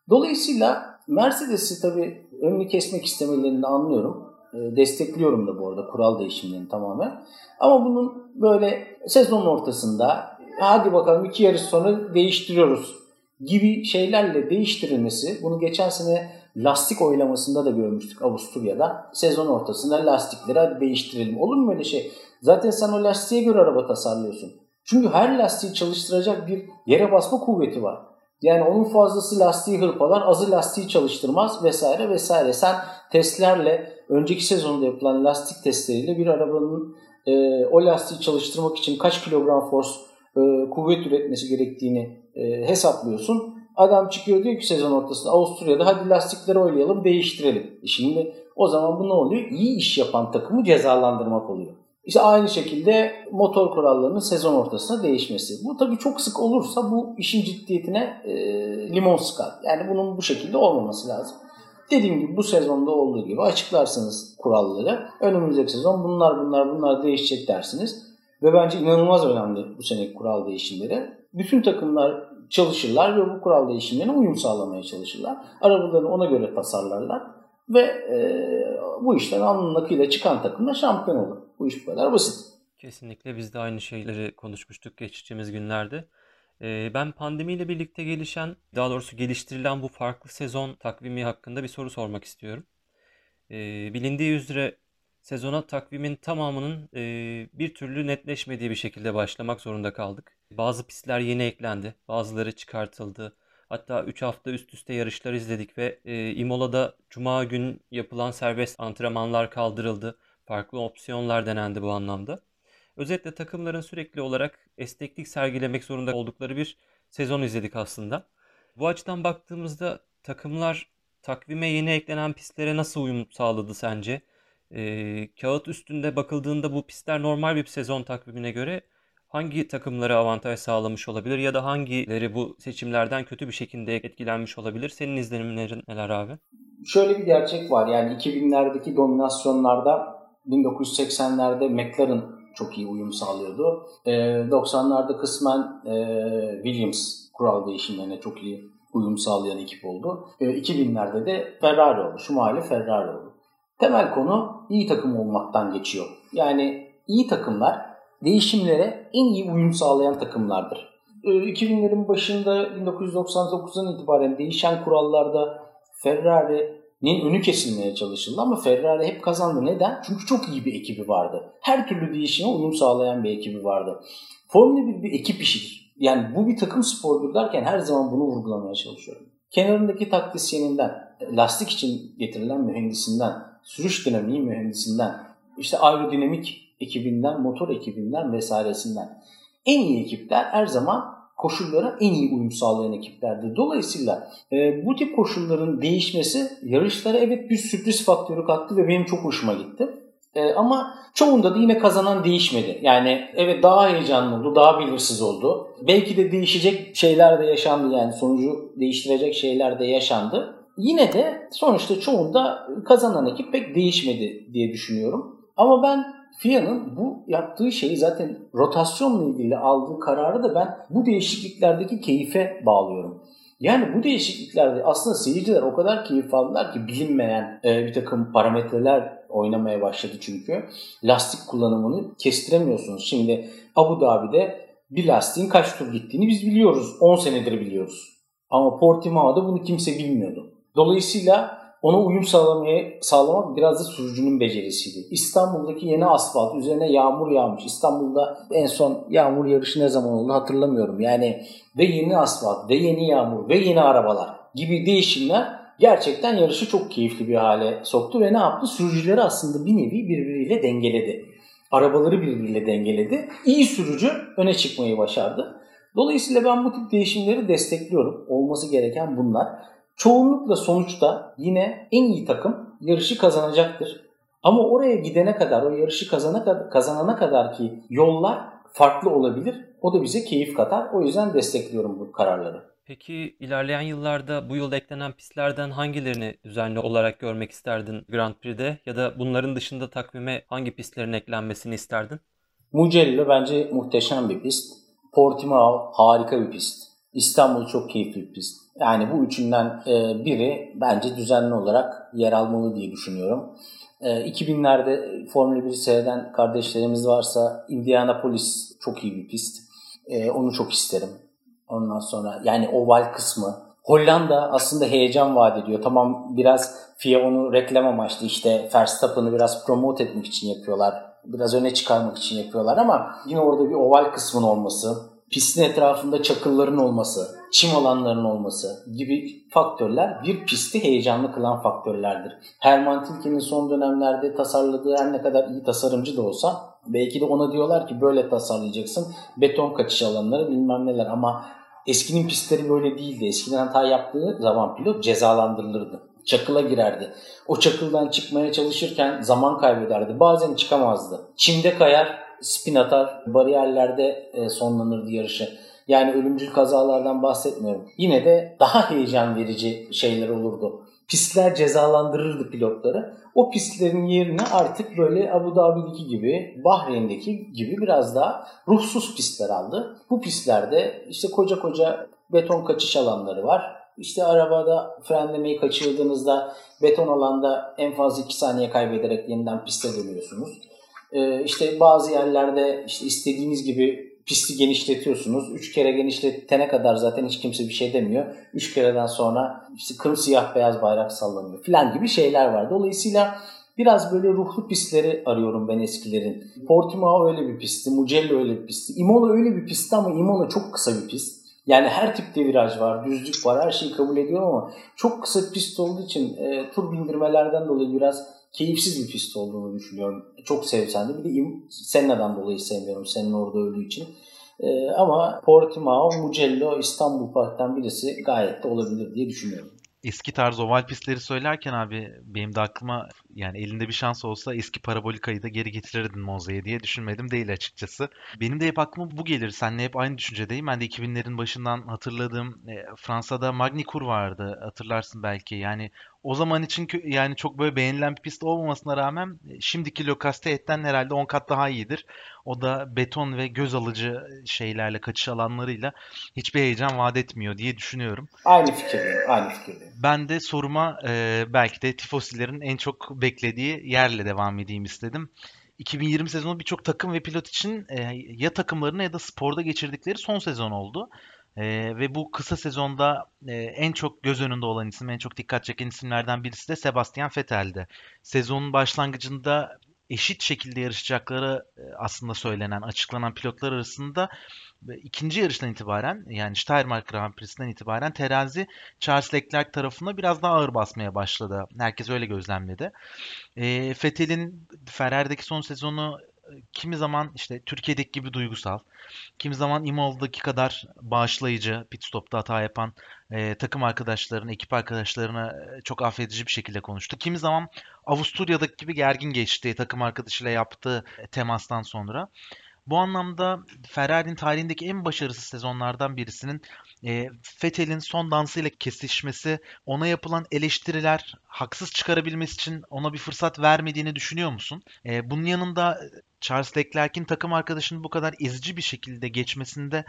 Dolayısıyla Mercedes'i tabii önünü kesmek istemelerini anlıyorum. E, destekliyorum da bu arada kural değişimlerini tamamen. Ama bunun böyle sezon ortasında hadi bakalım iki yarış sonra değiştiriyoruz gibi şeylerle değiştirilmesi bunu geçen sene lastik oylamasında da görmüştük Avusturya'da. Sezon ortasında lastikleri değiştirelim. Olur mu öyle şey? Zaten sen o lastiğe göre araba tasarlıyorsun. Çünkü her lastiği çalıştıracak bir yere basma kuvveti var. Yani onun fazlası lastiği hırpalar, azı lastiği çalıştırmaz vesaire vesaire. Sen testlerle, önceki sezonda yapılan lastik testleriyle bir arabanın e, o lastiği çalıştırmak için kaç kilogram force e, kuvvet üretmesi gerektiğini e, hesaplıyorsun. Adam çıkıyor diyor ki sezon ortasında Avusturya'da hadi lastikleri oynayalım değiştirelim. E şimdi O zaman bu ne oluyor? İyi iş yapan takımı cezalandırmak oluyor. İşte aynı şekilde motor kurallarının sezon ortasında değişmesi. Bu tabii çok sık olursa bu işin ciddiyetine e, limon sıkar. Yani bunun bu şekilde olmaması lazım. Dediğim gibi bu sezonda olduğu gibi açıklarsınız kuralları. Önümüzdeki sezon bunlar bunlar bunlar değişecek dersiniz. Ve bence inanılmaz önemli bu seneki kural değişimleri. Bütün takımlar çalışırlar ve bu kural değişimlerine uyum sağlamaya çalışırlar. Arabalarını ona göre tasarlarlar. Ve e, bu işten alnının akıyla çıkan takımla şampiyon olur. Bu iş bu kadar basit. Kesinlikle biz de aynı şeyleri konuşmuştuk geçtiğimiz günlerde. Ee, ben pandemiyle birlikte gelişen, daha doğrusu geliştirilen bu farklı sezon takvimi hakkında bir soru sormak istiyorum. Ee, bilindiği üzere sezona takvimin tamamının e, bir türlü netleşmediği bir şekilde başlamak zorunda kaldık. Bazı pistler yeni eklendi, bazıları çıkartıldı. Hatta 3 hafta üst üste yarışlar izledik ve e, Imola'da cuma gün yapılan serbest antrenmanlar kaldırıldı. Farklı opsiyonlar denendi bu anlamda. Özetle takımların sürekli olarak esneklik sergilemek zorunda oldukları bir sezon izledik aslında. Bu açıdan baktığımızda takımlar takvime yeni eklenen pistlere nasıl uyum sağladı sence? Ee, kağıt üstünde bakıldığında bu pistler normal bir sezon takvimine göre hangi takımlara avantaj sağlamış olabilir ya da hangileri bu seçimlerden kötü bir şekilde etkilenmiş olabilir? Senin izlenimlerin neler abi? Şöyle bir gerçek var yani 2000'lerdeki dominasyonlarda 1980'lerde McLaren çok iyi uyum sağlıyordu. 90'larda kısmen Williams kural değişimlerine çok iyi uyum sağlayan ekip oldu. 2000'lerde de Ferrari oldu. Mahalle Ferrari oldu. Temel konu iyi takım olmaktan geçiyor. Yani iyi takımlar değişimlere en iyi uyum sağlayan takımlardır. 2000'lerin başında 1999'dan itibaren değişen kurallarda Ferrari'nin önü kesilmeye çalışıldı ama Ferrari hep kazandı. Neden? Çünkü çok iyi bir ekibi vardı. Her türlü değişime uyum sağlayan bir ekibi vardı. Formula 1 bir ekip işidir. Yani bu bir takım spordur derken her zaman bunu vurgulamaya çalışıyorum. Kenarındaki taktisyeninden, lastik için getirilen mühendisinden, sürüş dinamiği mühendisinden, işte aerodinamik ekibinden, motor ekibinden vesairesinden. En iyi ekipler her zaman koşullara en iyi uyum sağlayan ekiplerdir. Dolayısıyla e, bu tip koşulların değişmesi yarışlara evet bir sürpriz faktörü kattı ve benim çok hoşuma gitti. E, ama çoğunda da yine kazanan değişmedi. Yani evet daha heyecanlı oldu, daha belirsiz oldu. Belki de değişecek şeyler de yaşandı yani sonucu değiştirecek şeyler de yaşandı. Yine de sonuçta çoğunda kazanan ekip pek değişmedi diye düşünüyorum. Ama ben FIA'nın bu yaptığı şeyi zaten rotasyonla ilgili aldığı kararı da ben bu değişikliklerdeki keyfe bağlıyorum. Yani bu değişikliklerde aslında seyirciler o kadar keyif aldılar ki bilinmeyen e, bir takım parametreler oynamaya başladı çünkü. Lastik kullanımını kestiremiyorsunuz. Şimdi Abu Dhabi'de bir lastiğin kaç tur gittiğini biz biliyoruz. 10 senedir biliyoruz. Ama Portimao'da bunu kimse bilmiyordu. Dolayısıyla ona uyum sağlamaya, sağlamak biraz da sürücünün becerisiydi. İstanbul'daki yeni asfalt üzerine yağmur yağmış. İstanbul'da en son yağmur yarışı ne zaman oldu hatırlamıyorum. Yani ve yeni asfalt ve yeni yağmur ve yeni arabalar gibi değişimler gerçekten yarışı çok keyifli bir hale soktu ve ne yaptı? Sürücüleri aslında bir nevi birbiriyle dengeledi. Arabaları birbiriyle dengeledi. İyi sürücü öne çıkmayı başardı. Dolayısıyla ben bu tip değişimleri destekliyorum. Olması gereken bunlar. Çoğunlukla sonuçta yine en iyi takım yarışı kazanacaktır. Ama oraya gidene kadar, o yarışı kazana, kazanana kadar ki yollar farklı olabilir. O da bize keyif katar. O yüzden destekliyorum bu kararları. Peki ilerleyen yıllarda bu yıl eklenen pistlerden hangilerini düzenli olarak görmek isterdin Grand Prix'de ya da bunların dışında takvime hangi pistlerin eklenmesini isterdin? Mugello bence muhteşem bir pist. Portimao harika bir pist. İstanbul çok keyifli bir pist. Yani bu üçünden e, biri bence düzenli olarak yer almalı diye düşünüyorum. 2000'lerde e, Formula 1 seyreden kardeşlerimiz varsa Indianapolis çok iyi bir pist. E, onu çok isterim. Ondan sonra yani oval kısmı. Hollanda aslında heyecan vaat ediyor. Tamam biraz FIA onu reklam amaçlı işte Verstappen'ı biraz promote etmek için yapıyorlar. Biraz öne çıkarmak için yapıyorlar ama yine orada bir oval kısmın olması, pistin etrafında çakılların olması, çim alanlarının olması gibi faktörler bir pisti heyecanlı kılan faktörlerdir. Herman Tilke'nin son dönemlerde tasarladığı her ne kadar iyi tasarımcı da olsa belki de ona diyorlar ki böyle tasarlayacaksın. Beton kaçış alanları bilmem neler ama eskinin pistleri böyle değildi. Eskiden hata yaptığı zaman pilot cezalandırılırdı. çakıla girerdi. O çakıldan çıkmaya çalışırken zaman kaybederdi. Bazen çıkamazdı. Çimde kayar, spin atar, bariyerlerde e, sonlanırdı yarışı. Yani ölümcül kazalardan bahsetmiyorum. Yine de daha heyecan verici şeyler olurdu. Pistler cezalandırırdı pilotları. O pistlerin yerini artık böyle Abu Dhabi'deki gibi, Bahreyn'deki gibi biraz daha ruhsuz pistler aldı. Bu pistlerde işte koca koca beton kaçış alanları var. İşte arabada frenlemeyi kaçırdığınızda beton alanda en fazla 2 saniye kaybederek yeniden piste dönüyorsunuz. Ee, işte bazı yerlerde işte istediğiniz gibi pisti genişletiyorsunuz. Üç kere genişletene kadar zaten hiç kimse bir şey demiyor. Üç kereden sonra işte kırmızı siyah beyaz bayrak sallanıyor falan gibi şeyler var. Dolayısıyla biraz böyle ruhlu pistleri arıyorum ben eskilerin. Portimao öyle bir pistti, Mugello öyle bir pistti. Imola öyle bir pistti ama Imola çok kısa bir pist. Yani her tipte viraj var, düzlük var, her şeyi kabul ediyorum ama çok kısa pist olduğu için e, tur bindirmelerden dolayı biraz keyifsiz bir pist olduğunu düşünüyorum. Çok sevsen de bir de Senna'dan dolayı sevmiyorum. Senna orada öldüğü için. Ee, ama Portimao, Mugello, İstanbul Park'tan birisi gayet de olabilir diye düşünüyorum eski tarz oval pistleri söylerken abi benim de aklıma yani elinde bir şans olsa eski parabolikayı da geri getirirdin Monza'ya diye düşünmedim değil açıkçası. Benim de hep aklıma bu gelir. Seninle hep aynı düşüncedeyim. Ben de 2000'lerin başından hatırladığım e, Fransa'da Magny-Cours vardı. Hatırlarsın belki. Yani o zaman için yani çok böyle beğenilen bir pist olmamasına rağmen e, şimdiki Le Castellet'ten herhalde 10 kat daha iyidir. O da beton ve göz alıcı şeylerle, kaçış alanlarıyla hiçbir heyecan vaat etmiyor diye düşünüyorum. Aynı fikirdeyim, aynı fikirdeyim. Ben de soruma e, belki de tifosilerin en çok beklediği yerle devam edeyim istedim. 2020 sezonu birçok takım ve pilot için e, ya takımlarına ya da sporda geçirdikleri son sezon oldu. E, ve bu kısa sezonda e, en çok göz önünde olan isim, en çok dikkat çeken isimlerden birisi de Sebastian Vettel'di. Sezonun başlangıcında eşit şekilde yarışacakları e, aslında söylenen, açıklanan pilotlar arasında ikinci yarıştan itibaren yani Steiermark Grand Prix'sinden itibaren terazi Charles Leclerc tarafına biraz daha ağır basmaya başladı. Herkes öyle gözlemledi. E, Vettel'in Ferrari'deki son sezonu e, kimi zaman işte Türkiye'deki gibi duygusal, kimi zaman Imola'daki kadar bağışlayıcı, pit stopta hata yapan e, takım arkadaşlarına, ekip arkadaşlarına e, çok affedici bir şekilde konuştu. Kimi zaman Avusturya'daki gibi gergin geçti takım arkadaşıyla yaptığı temastan sonra. Bu anlamda Ferrari'nin tarihindeki en başarısız sezonlardan birisinin e, Vettel'in son dansıyla kesişmesi, ona yapılan eleştiriler haksız çıkarabilmesi için ona bir fırsat vermediğini düşünüyor musun? E, bunun yanında Charles Leclerc'in takım arkadaşının bu kadar ezici bir şekilde geçmesinde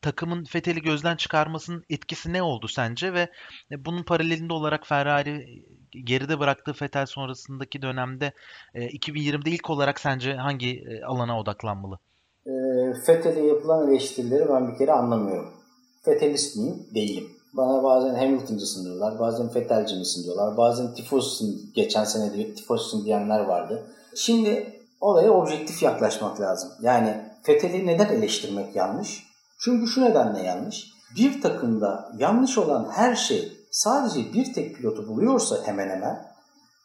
takımın Vettel'i gözden çıkarmasının etkisi ne oldu sence ve e, bunun paralelinde olarak Ferrari geride bıraktığı Vettel sonrasındaki dönemde 2020'de ilk olarak sence hangi alana odaklanmalı? e, Fethel'e yapılan eleştirileri ben bir kere anlamıyorum. Fethelist miyim? Değilim. Bana bazen Hamilton'cısın diyorlar, bazen Fethel'ci misin diyorlar, bazen Tifos'sun, geçen sene de Tifos'sun diyenler vardı. Şimdi olaya objektif yaklaşmak lazım. Yani Fethel'i neden eleştirmek yanlış? Çünkü şu nedenle yanlış. Bir takımda yanlış olan her şey sadece bir tek pilotu buluyorsa hemen hemen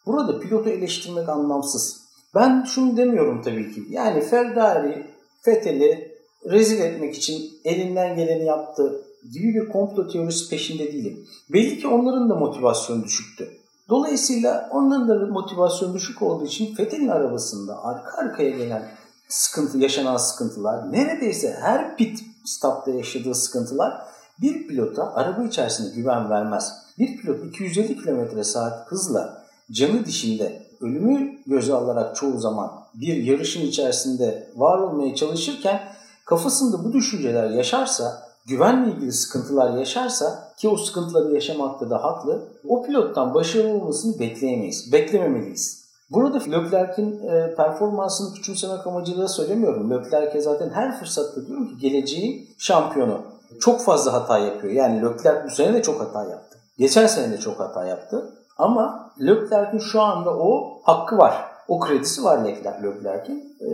burada pilotu eleştirmek anlamsız. Ben şunu demiyorum tabii ki. Yani Ferrari Fethel'i rezil etmek için elinden geleni yaptı gibi bir komplo teorisi peşinde değilim. Belli ki onların da motivasyonu düşüktü. Dolayısıyla onların da motivasyon düşük olduğu için Fethel'in arabasında arka arkaya gelen sıkıntı, yaşanan sıkıntılar, neredeyse her pit stopta yaşadığı sıkıntılar bir pilota araba içerisinde güven vermez. Bir pilot 250 km saat hızla canı dişinde ölümü göze alarak çoğu zaman bir yarışın içerisinde var olmaya çalışırken kafasında bu düşünceler yaşarsa, güvenle ilgili sıkıntılar yaşarsa ki o sıkıntıları yaşamakta da haklı, o pilottan başarılı olmasını bekleyemeyiz, beklememeliyiz. Burada Leclerc'in e, performansını küçümsemek amacıyla söylemiyorum. Leclerc'e zaten her fırsatta diyorum ki geleceğin şampiyonu. Çok fazla hata yapıyor. Yani Leclerc bu sene de çok hata yaptı. Geçen sene de çok hata yaptı. Ama Leclerc'in şu anda o hakkı var. O kredisi var Leclerc'in. E,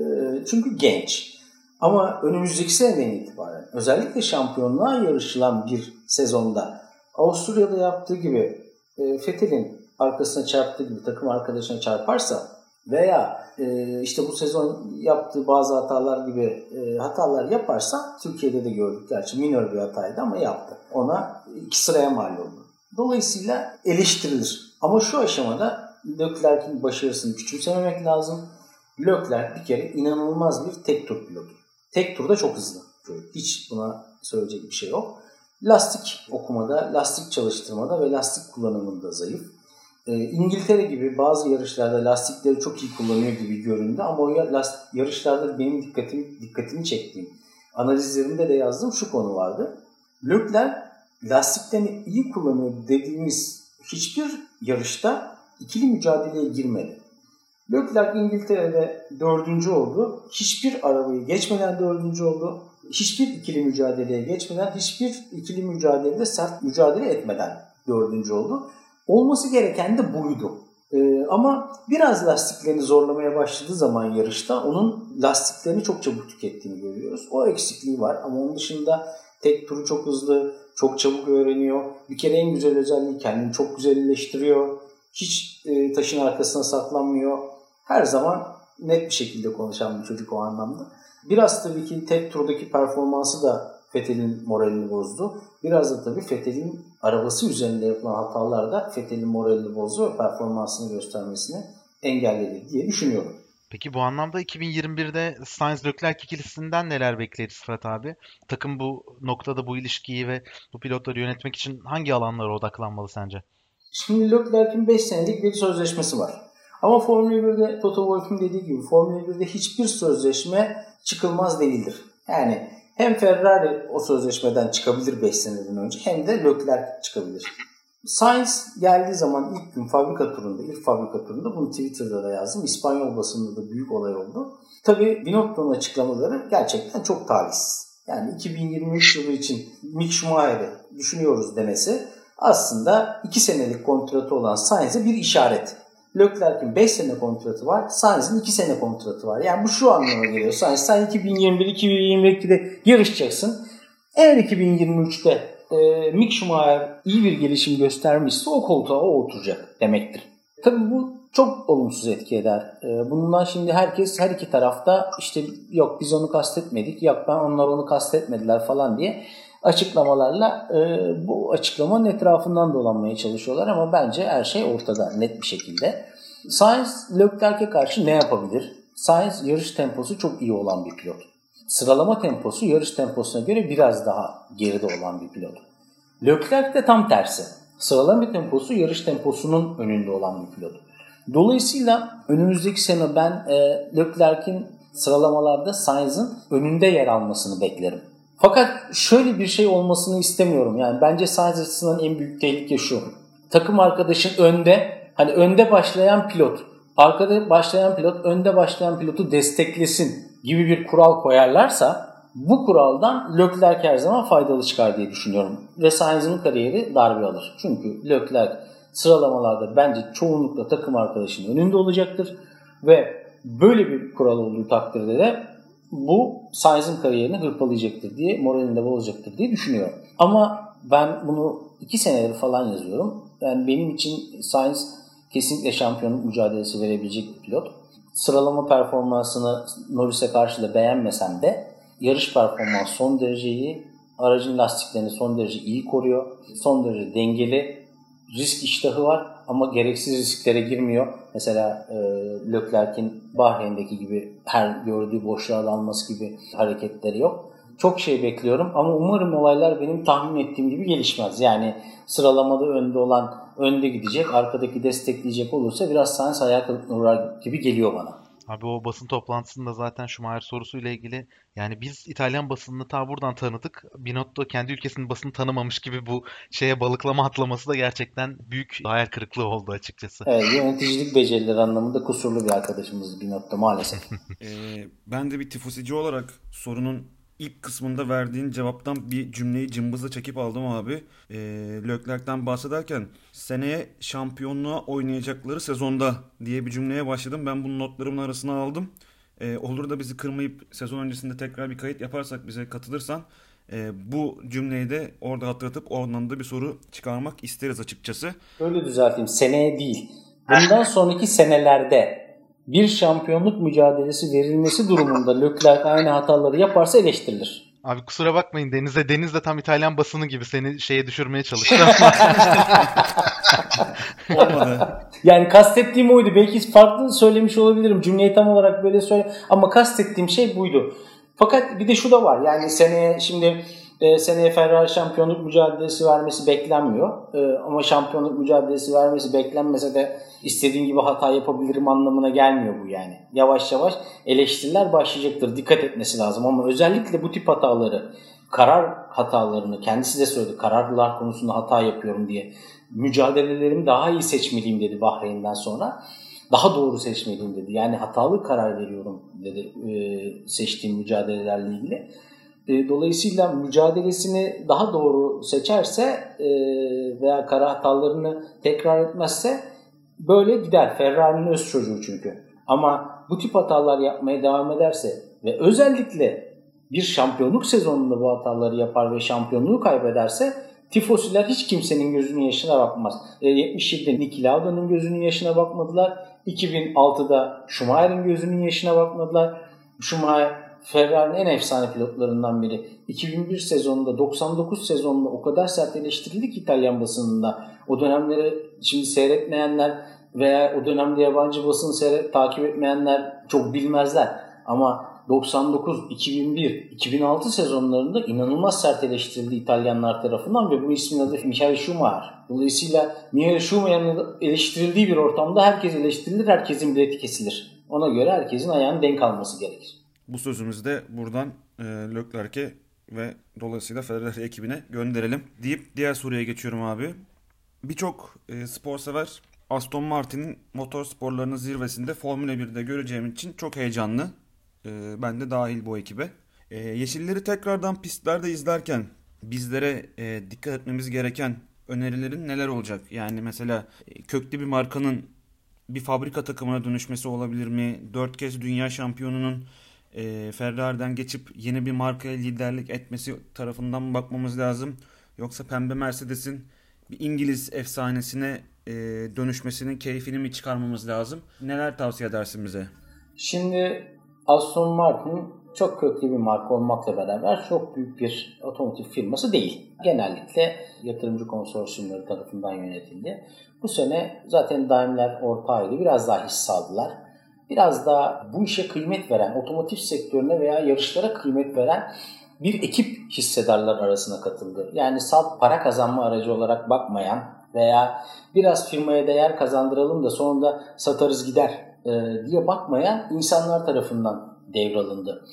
çünkü genç. Ama önümüzdeki seneden itibaren özellikle şampiyonluğa yarışılan bir sezonda Avusturya'da yaptığı gibi e, Fethel'in arkasına çarptığı gibi takım arkadaşına çarparsa veya e, işte bu sezon yaptığı bazı hatalar gibi e, hatalar yaparsa Türkiye'de de gördük gerçi minor bir hataydı ama yaptı. Ona iki sıraya mal oldu. Dolayısıyla eleştirilir. Ama şu aşamada Leclerc'in başarısını küçümsememek lazım. Leclerc bir kere inanılmaz bir tek tur pilotu. Tek turda çok hızlı. Hiç buna söyleyecek bir şey yok. Lastik okumada, lastik çalıştırmada ve lastik kullanımında zayıf. Ee, İngiltere gibi bazı yarışlarda lastikleri çok iyi kullanıyor gibi göründü ama o yarışlarda benim dikkatimi, dikkatimi çektiğim, analizlerimde de yazdığım şu konu vardı. Leclerc lastiklerini iyi kullanıyor dediğimiz hiçbir yarışta ikili mücadeleye girmedi. Leclerc İngiltere'de dördüncü oldu. Hiçbir arabayı geçmeden dördüncü oldu. Hiçbir ikili mücadeleye geçmeden, hiçbir ikili mücadelede sert mücadele etmeden dördüncü oldu. Olması gereken de buydu. Ee, ama biraz lastiklerini zorlamaya başladığı zaman yarışta onun lastiklerini çok çabuk tükettiğini görüyoruz. O eksikliği var ama onun dışında tek turu çok hızlı, çok çabuk öğreniyor. Bir kere en güzel özelliği kendini çok güzelleştiriyor. Hiç e, taşın arkasına saklanmıyor. Her zaman net bir şekilde konuşan bir çocuk o anlamda. Biraz tabii ki tek turdaki performansı da Fethel'in moralini bozdu. Biraz da tabii Fethel'in arabası üzerinde yapılan hatalar da Fethel'in moralini bozdu ve performansını göstermesini engelledi diye düşünüyorum. Peki bu anlamda 2021'de Sainz Leclerc ikilisinden neler bekleriz Fırat abi? Takım bu noktada bu ilişkiyi ve bu pilotları yönetmek için hangi alanlara odaklanmalı sence? Şimdi Leclerc'in 5 senelik bir sözleşmesi var. Ama Formula 1'de Toto Wolff'un dediği gibi Formula 1'de hiçbir sözleşme çıkılmaz değildir. Yani hem Ferrari o sözleşmeden çıkabilir 5 seneden önce hem de Leclerc çıkabilir. Sainz geldiği zaman ilk gün fabrika turunda, ilk fabrika turunda bunu Twitter'da da yazdım. İspanyol basında da büyük olay oldu. Tabii Binotto'nun açıklamaları gerçekten çok talihsiz. Yani 2023 yılı için Mick Schumacher'i düşünüyoruz demesi aslında 2 senelik kontratı olan Sainz'e bir işaret. Leclerc'in 5 sene kontratı var. Sainz'in 2 sene kontratı var. Yani bu şu anlama geliyor. Sainz sen 2021-2022'de yarışacaksın. Eğer 2023'te e, Mick Schumacher iyi bir gelişim göstermişse o koltuğa o oturacak demektir. Tabii bu çok olumsuz etki eder. E, bundan şimdi herkes her iki tarafta işte yok biz onu kastetmedik, yok ben onlar onu kastetmediler falan diye açıklamalarla e, bu açıklamanın etrafından dolanmaya çalışıyorlar ama bence her şey ortada net bir şekilde. Sainz Leclerc'e karşı ne yapabilir? Sainz yarış temposu çok iyi olan bir pilot. Sıralama temposu yarış temposuna göre biraz daha geride olan bir pilot. Leclerc de tam tersi. Sıralama temposu yarış temposunun önünde olan bir pilot. Dolayısıyla önümüzdeki sene ben e, Leclerc'in sıralamalarda Sainz'ın önünde yer almasını beklerim. Fakat şöyle bir şey olmasını istemiyorum. Yani bence Sainz açısından en büyük tehlike şu. Takım arkadaşın önde, hani önde başlayan pilot, arkada başlayan pilot, önde başlayan pilotu desteklesin gibi bir kural koyarlarsa bu kuraldan Leclerc her zaman faydalı çıkar diye düşünüyorum. Ve Sainz'in kariyeri darbe alır. Çünkü Leclerc sıralamalarda bence çoğunlukla takım arkadaşının önünde olacaktır. Ve böyle bir kural olduğu takdirde de bu Sainz'in kariyerini hırpalayacaktır diye, moralini de bozacaktır diye düşünüyorum. Ama ben bunu iki senedir falan yazıyorum. Yani benim için Sainz kesinlikle şampiyonluk mücadelesi verebilecek bir pilot. Sıralama performansını Norris'e karşı da beğenmesem de yarış performansı son derece iyi. Aracın lastiklerini son derece iyi koruyor. Son derece dengeli. Risk iştahı var ama gereksiz risklere girmiyor. Mesela e, Leclerc'in Bahreyn'deki gibi her gördüğü boşluğa dalması gibi hareketleri yok. Çok şey bekliyorum ama umarım olaylar benim tahmin ettiğim gibi gelişmez. Yani sıralamada önde olan önde gidecek, arkadaki destekleyecek olursa biraz Sainz hayal kırıklığına gibi geliyor bana. Abi o basın toplantısında zaten Schumacher sorusuyla ilgili yani biz İtalyan basınını ta buradan tanıdık. Binotto kendi ülkesinin basını tanımamış gibi bu şeye balıklama atlaması da gerçekten büyük hayal kırıklığı oldu açıkçası. Evet yöneticilik becerileri anlamında kusurlu bir arkadaşımız Binotto maalesef. ee, ben de bir tifusici olarak sorunun ilk kısmında verdiğin cevaptan bir cümleyi cımbızla çekip aldım abi. E, Leclerc'ten bahsederken seneye şampiyonluğa oynayacakları sezonda diye bir cümleye başladım. Ben bunu notlarımın arasına aldım. E, olur da bizi kırmayıp sezon öncesinde tekrar bir kayıt yaparsak bize katılırsan e, bu cümleyi de orada hatırlatıp oradan da bir soru çıkarmak isteriz açıkçası. Öyle düzelteyim. Seneye değil. Bundan sonraki senelerde bir şampiyonluk mücadelesi verilmesi durumunda Leclerc aynı hataları yaparsa eleştirilir. Abi kusura bakmayın Deniz'e. Deniz de tam İtalyan basını gibi seni şeye düşürmeye çalıştı Olmadı. Yani kastettiğim oydu. Belki farklı söylemiş olabilirim. Cümleyi tam olarak böyle söyle ama kastettiğim şey buydu. Fakat bir de şu da var. Yani seneye şimdi e, seneye Ferrari şampiyonluk mücadelesi vermesi beklenmiyor. E, ama şampiyonluk mücadelesi vermesi beklenmese de istediğim gibi hata yapabilirim anlamına gelmiyor bu yani. Yavaş yavaş eleştiriler başlayacaktır. Dikkat etmesi lazım ama özellikle bu tip hataları karar hatalarını kendisi de söyledi. Kararlar konusunda hata yapıyorum diye. Mücadelelerimi daha iyi seçmeliyim dedi Bahreyn'den sonra. Daha doğru seçmeliyim dedi. Yani hatalı karar veriyorum dedi e, seçtiğim mücadelelerle ilgili. E, dolayısıyla mücadelesini daha doğru seçerse e, veya karar hatalarını tekrar etmezse böyle gider. Ferrari'nin öz çocuğu çünkü. Ama bu tip hatalar yapmaya devam ederse ve özellikle bir şampiyonluk sezonunda bu hataları yapar ve şampiyonluğu kaybederse tifosiler hiç kimsenin gözünün yaşına bakmaz. E, 77'de Niki Lauda'nın gözünün yaşına bakmadılar. 2006'da Schumacher'in gözünün yaşına bakmadılar. Schumacher Ferrari'nin en efsane pilotlarından biri. 2001 sezonunda 99 sezonunda o kadar sert eleştirildi ki İtalyan basınında. O dönemleri şimdi seyretmeyenler veya o dönemde yabancı basını seyret, takip etmeyenler çok bilmezler. Ama 99, 2001, 2006 sezonlarında inanılmaz sert eleştirildi İtalyanlar tarafından ve bu ismin adı Michael Schumacher. Dolayısıyla Michael Schumacher'ın eleştirildiği bir ortamda herkes eleştirilir, herkesin bileti kesilir. Ona göre herkesin ayağının denk alması gerekir. Bu sözümüzü de buradan e, Leclerc'e ve dolayısıyla Ferrari ekibine gönderelim deyip diğer soruya geçiyorum abi. Birçok e, spor sever Aston Martin'in motor sporlarının zirvesinde Formula 1'de göreceğim için çok heyecanlı. E, ben de dahil bu ekibe. E, yeşilleri tekrardan pistlerde izlerken bizlere e, dikkat etmemiz gereken önerilerin neler olacak? Yani mesela e, köklü bir markanın bir fabrika takımına dönüşmesi olabilir mi? Dört kez dünya şampiyonunun e, Ferrari'den geçip yeni bir markaya liderlik etmesi tarafından mı bakmamız lazım? Yoksa pembe Mercedes'in bir İngiliz efsanesine e, dönüşmesinin keyfini mi çıkarmamız lazım? Neler tavsiye edersin bize? Şimdi Aston Martin çok köklü bir marka olmakla beraber çok büyük bir otomotiv firması değil. Genellikle yatırımcı konsorsiyumları tarafından yönetildi. Bu sene zaten Daimler ortağıydı. Biraz daha hisse aldılar. Biraz daha bu işe kıymet veren, otomotiv sektörüne veya yarışlara kıymet veren bir ekip hissedarlar arasına katıldı. Yani salt para kazanma aracı olarak bakmayan veya biraz firmaya değer kazandıralım da sonunda satarız gider e, diye bakmayan insanlar tarafından devralındı.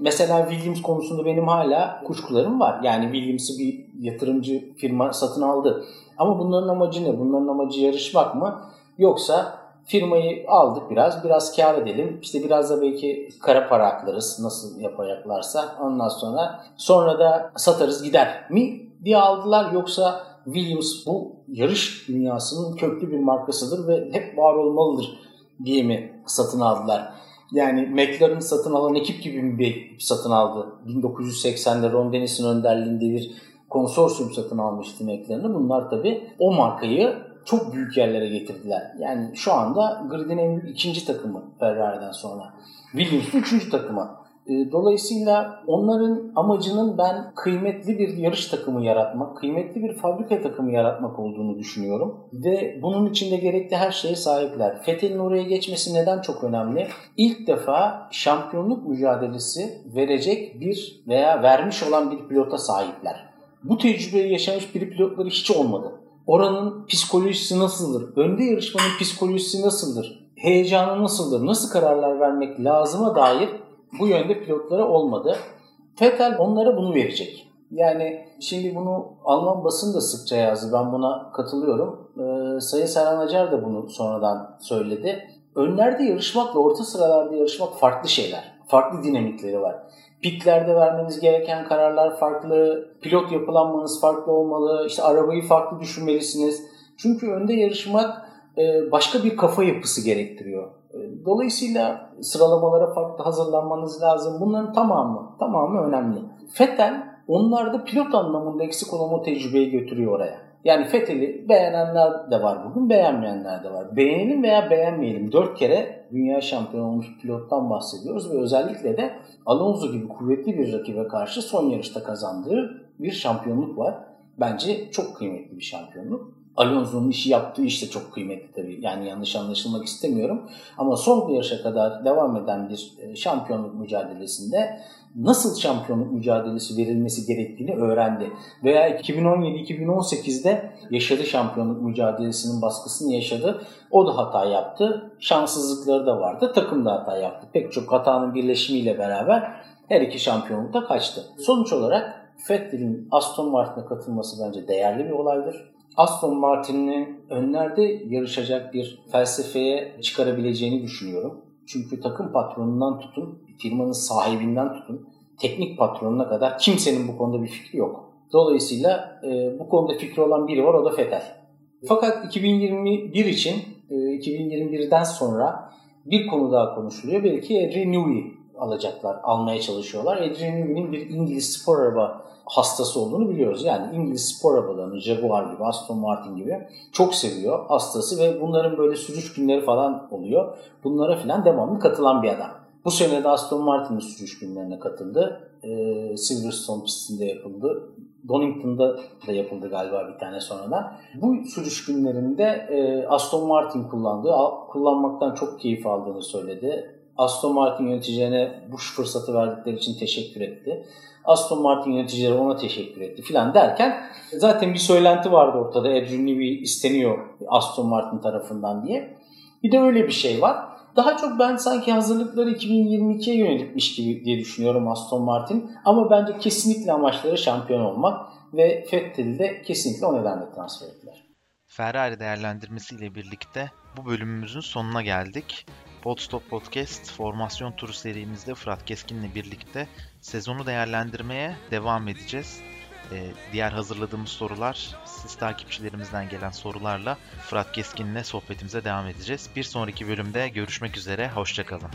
Mesela Williams konusunda benim hala kuşkularım var. Yani Williams'ı bir yatırımcı firma satın aldı. Ama bunların amacı ne? Bunların amacı yarışmak mı? Yoksa firmayı aldık biraz, biraz kar edelim. İşte biraz da belki kara para aklarız nasıl yapacaklarsa. Ondan sonra sonra da satarız gider mi diye aldılar. Yoksa Williams bu yarış dünyasının köklü bir markasıdır ve hep var olmalıdır diye mi satın aldılar? Yani McLaren satın alan ekip gibi bir satın aldı. 1980'de Ron Dennis'in önderliğinde bir konsorsiyum satın almıştı McLaren'ı. Bunlar tabi o markayı çok büyük yerlere getirdiler. Yani şu anda gridin en büyük ikinci takımı Ferrari'den sonra. Williams'ın üçüncü takımı. E, dolayısıyla onların amacının ben kıymetli bir yarış takımı yaratmak, kıymetli bir fabrika takımı yaratmak olduğunu düşünüyorum. Ve bunun içinde gerekli her şeye sahipler. Fethel'in oraya geçmesi neden çok önemli? İlk defa şampiyonluk mücadelesi verecek bir veya vermiş olan bir pilota sahipler. Bu tecrübeyi yaşamış bir pilotları hiç olmadı. Oranın psikolojisi nasıldır? Önde yarışmanın psikolojisi nasıldır? Heyecanı nasıldır? Nasıl kararlar vermek lazıma dair bu yönde pilotlara olmadı. Vettel onlara bunu verecek. Yani şimdi bunu Alman basın da sıkça yazdı. Ben buna katılıyorum. Ee, Sayın Serhan Acar da bunu sonradan söyledi. Önlerde yarışmakla orta sıralarda yarışmak farklı şeyler. Farklı dinamikleri var. Pitlerde vermeniz gereken kararlar farklı. Pilot yapılanmanız farklı olmalı. İşte arabayı farklı düşünmelisiniz. Çünkü önde yarışmak e, başka bir kafa yapısı gerektiriyor. E, dolayısıyla sıralamalara farklı hazırlanmanız lazım. Bunların tamamı, tamamı önemli. Fettel onlarda pilot anlamında eksik olan o tecrübeyi götürüyor oraya. Yani Fethel'i beğenenler de var bugün, beğenmeyenler de var. Beğenelim veya beğenmeyelim. Dört kere dünya şampiyonu olmuş pilottan bahsediyoruz ve özellikle de Alonso gibi kuvvetli bir rakibe karşı son yarışta kazandığı bir şampiyonluk var. Bence çok kıymetli bir şampiyonluk. Alonso'nun işi yaptığı iş de çok kıymetli tabii. Yani yanlış anlaşılmak istemiyorum. Ama son yarışa kadar devam eden bir e, şampiyonluk mücadelesinde nasıl şampiyonluk mücadelesi verilmesi gerektiğini öğrendi. Veya 2017-2018'de yaşadı şampiyonluk mücadelesinin baskısını yaşadı. O da hata yaptı. Şanssızlıkları da vardı. Takım da hata yaptı. Pek çok hatanın birleşimiyle beraber her iki şampiyonlukta kaçtı. Sonuç olarak Vettel'in Aston Martin'e katılması bence değerli bir olaydır. Aston Martin'in önlerde yarışacak bir felsefeye çıkarabileceğini düşünüyorum. Çünkü takım patronundan tutun, firmanın sahibinden tutun, teknik patronuna kadar kimsenin bu konuda bir fikri yok. Dolayısıyla e, bu konuda fikri olan biri var o da Vettel. Fakat 2021 için, e, 2021'den sonra bir konu daha konuşuluyor. Belki Adrian Newey alacaklar, almaya çalışıyorlar. Adrian Newey'nin bir İngiliz spor araba hastası olduğunu biliyoruz. Yani İngiliz spor arabalarını Jaguar gibi, Aston Martin gibi çok seviyor hastası ve bunların böyle sürüş günleri falan oluyor. Bunlara falan devamlı katılan bir adam. Bu sene de Aston Martin'in sürüş günlerine katıldı. Ee, Silverstone pistinde yapıldı. Donington'da da yapıldı galiba bir tane sonradan. Bu sürüş günlerinde e, Aston Martin kullandı. Kullanmaktan çok keyif aldığını söyledi. Aston Martin yöneticilerine bu fırsatı verdikleri için teşekkür etti. Aston Martin yöneticileri ona teşekkür etti filan derken zaten bir söylenti vardı ortada. Adrian Newey isteniyor Aston Martin tarafından diye. Bir de öyle bir şey var. Daha çok ben sanki hazırlıkları 2022'ye yönelikmiş gibi diye düşünüyorum Aston Martin. Ama bence kesinlikle amaçları şampiyon olmak ve Vettel'i de kesinlikle o nedenle transfer ettiler. Ferrari değerlendirmesiyle birlikte bu bölümümüzün sonuna geldik. Podstop Podcast formasyon turu serimizde Fırat Keskin'le birlikte sezonu değerlendirmeye devam edeceğiz. Ee, diğer hazırladığımız sorular siz takipçilerimizden gelen sorularla Fırat Keskin'le sohbetimize devam edeceğiz. Bir sonraki bölümde görüşmek üzere, hoşçakalın.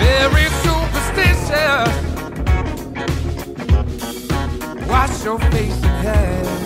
Very superstitious Wash your face and head